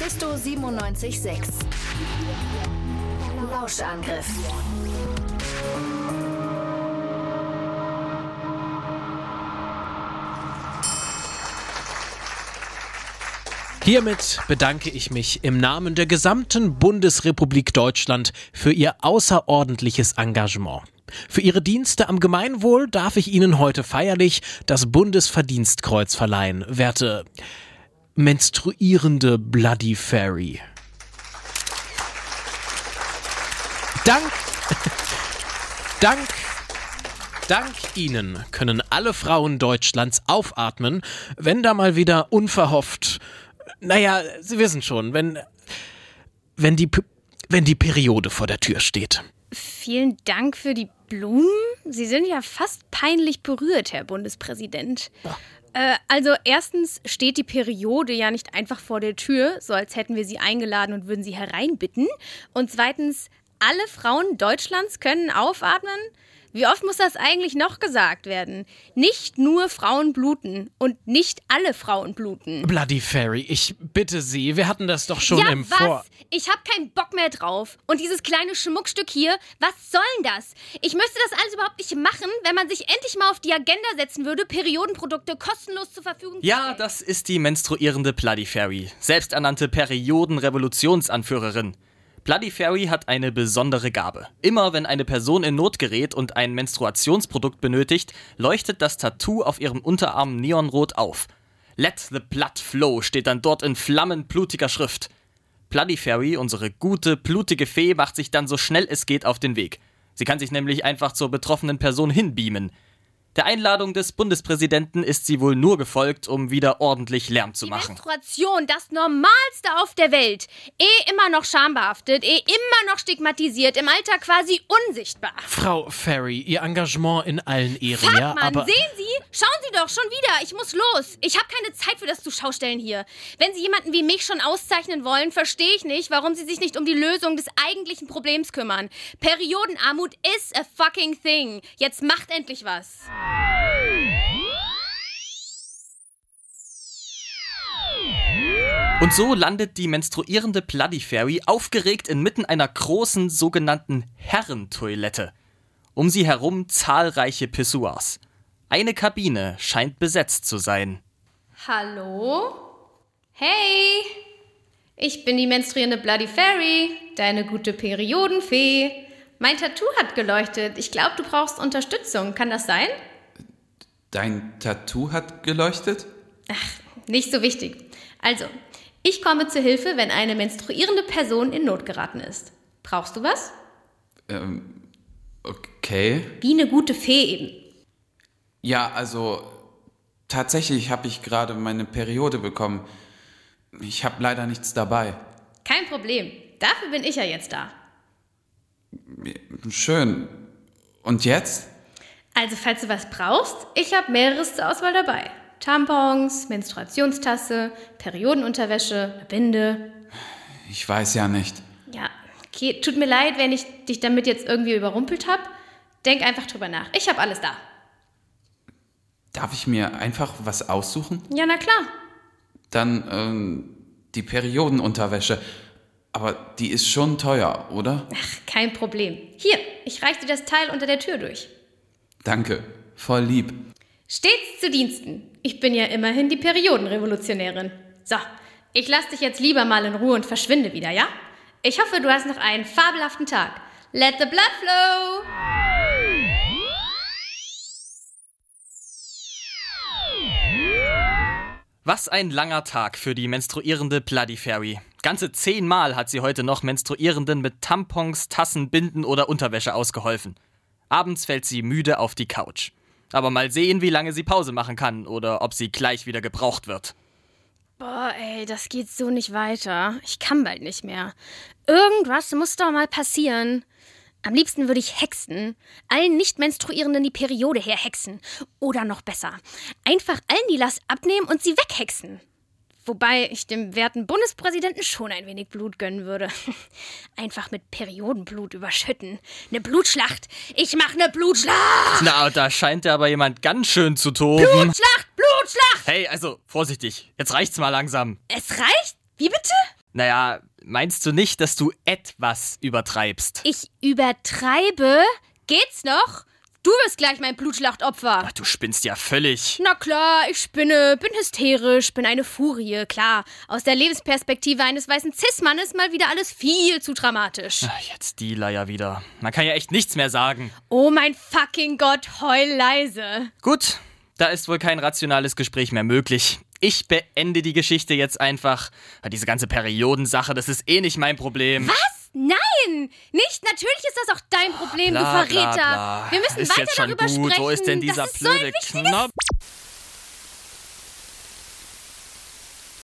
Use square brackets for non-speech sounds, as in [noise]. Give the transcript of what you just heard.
Mephisto 976. Lauschangriff. Hiermit bedanke ich mich im Namen der gesamten Bundesrepublik Deutschland für Ihr außerordentliches Engagement. Für Ihre Dienste am Gemeinwohl darf ich Ihnen heute feierlich das Bundesverdienstkreuz verleihen, werte menstruierende Bloody Fairy. Dank, [laughs] dank, dank Ihnen können alle Frauen Deutschlands aufatmen, wenn da mal wieder unverhofft, naja, Sie wissen schon, wenn, wenn die, wenn die Periode vor der Tür steht. Vielen Dank für die Blumen. Sie sind ja fast peinlich berührt, Herr Bundespräsident. Äh, also erstens steht die Periode ja nicht einfach vor der Tür, so als hätten wir sie eingeladen und würden sie hereinbitten. Und zweitens, alle Frauen Deutschlands können aufatmen. Wie oft muss das eigentlich noch gesagt werden? Nicht nur Frauen bluten und nicht alle Frauen bluten. Bloody Fairy, ich bitte Sie, wir hatten das doch schon ja, im was? Vor. Ich hab keinen Bock mehr drauf. Und dieses kleine Schmuckstück hier, was soll denn das? Ich müsste das alles überhaupt nicht machen, wenn man sich endlich mal auf die Agenda setzen würde, Periodenprodukte kostenlos zur Verfügung zu Ja, stellen. das ist die menstruierende Bloody Fairy, selbsternannte Periodenrevolutionsanführerin. Bloody Fairy hat eine besondere Gabe. Immer wenn eine Person in Not gerät und ein Menstruationsprodukt benötigt, leuchtet das Tattoo auf ihrem Unterarm neonrot auf. Let the blood flow steht dann dort in flammenblutiger Schrift. Bloody Fairy, unsere gute, blutige Fee, macht sich dann so schnell es geht auf den Weg. Sie kann sich nämlich einfach zur betroffenen Person hinbeamen. Der Einladung des Bundespräsidenten ist sie wohl nur gefolgt, um wieder ordentlich Lärm zu Die machen. Menstruation, das Normalste auf der Welt. Eh immer noch schambehaftet, eh immer noch stigmatisiert, im Alter quasi unsichtbar. Frau Fairy, Ihr Engagement in allen Ehren, ja, aber. sehen Sie? Schauen Sie doch, schon wieder. Ich muss los. Ich habe keine Zeit für das Zuschaustellen hier. Wenn Sie jemanden wie mich schon auszeichnen wollen, verstehe ich nicht, warum Sie sich nicht um die Lösung des eigentlichen Problems kümmern. Periodenarmut is a fucking thing. Jetzt macht endlich was. Und so landet die menstruierende Bloody Fairy aufgeregt inmitten einer großen sogenannten Herrentoilette. Um sie herum zahlreiche Pissoirs. Eine Kabine scheint besetzt zu sein. Hallo? Hey! Ich bin die menstruierende Bloody Fairy, deine gute Periodenfee. Mein Tattoo hat geleuchtet. Ich glaube, du brauchst Unterstützung. Kann das sein? Dein Tattoo hat geleuchtet? Nicht so wichtig. Also, ich komme zu Hilfe, wenn eine menstruierende Person in Not geraten ist. Brauchst du was? Ähm, okay. Wie eine gute Fee eben. Ja, also tatsächlich habe ich gerade meine Periode bekommen. Ich habe leider nichts dabei. Kein Problem. Dafür bin ich ja jetzt da. Schön. Und jetzt? Also, falls du was brauchst, ich habe mehreres zur Auswahl dabei. Tampons, Menstruationstasse, Periodenunterwäsche, Binde. Ich weiß ja nicht. Ja, okay, tut mir leid, wenn ich dich damit jetzt irgendwie überrumpelt habe. Denk einfach drüber nach. Ich habe alles da. Darf ich mir einfach was aussuchen? Ja, na klar. Dann ähm, die Periodenunterwäsche. Aber die ist schon teuer, oder? Ach, kein Problem. Hier, ich reiche dir das Teil unter der Tür durch. Danke. Voll lieb. Stets zu Diensten. Ich bin ja immerhin die Periodenrevolutionärin. So, ich lass dich jetzt lieber mal in Ruhe und verschwinde wieder, ja? Ich hoffe, du hast noch einen fabelhaften Tag. Let the blood flow! Was ein langer Tag für die menstruierende Bloody Fairy. Ganze zehnmal hat sie heute noch Menstruierenden mit Tampons, Tassen, Binden oder Unterwäsche ausgeholfen. Abends fällt sie müde auf die Couch. Aber mal sehen, wie lange sie Pause machen kann oder ob sie gleich wieder gebraucht wird. Boah, ey, das geht so nicht weiter. Ich kann bald nicht mehr. Irgendwas muss doch mal passieren. Am liebsten würde ich hexen. Allen Nicht-Menstruierenden die Periode herhexen. Oder noch besser. Einfach allen die Last abnehmen und sie weghexen. Wobei ich dem werten Bundespräsidenten schon ein wenig Blut gönnen würde. [laughs] Einfach mit Periodenblut überschütten. Eine Blutschlacht. Ich mach eine Blutschlacht. Na, da scheint ja aber jemand ganz schön zu toben. Blutschlacht, Blutschlacht. Hey, also, vorsichtig. Jetzt reicht's mal langsam. Es reicht? Wie bitte? Naja, meinst du nicht, dass du etwas übertreibst? Ich übertreibe? Geht's noch? Du wirst gleich mein Blutschlachtopfer. Ach, du spinnst ja völlig. Na klar, ich spinne, bin hysterisch, bin eine Furie, klar. Aus der Lebensperspektive eines weißen Cis-Mannes mal wieder alles viel zu dramatisch. Ach, jetzt die Leier wieder. Man kann ja echt nichts mehr sagen. Oh mein fucking Gott, heul leise. Gut, da ist wohl kein rationales Gespräch mehr möglich. Ich beende die Geschichte jetzt einfach. Diese ganze Periodensache, das ist eh nicht mein Problem. Was? Nein! Nicht! Natürlich ist das auch dein Problem, Bla, du Verräter! bla, bla. Wir müssen ist weiter jetzt schon darüber gut. sprechen. Wo ist denn dieser das so blöde wichtiges Knopf?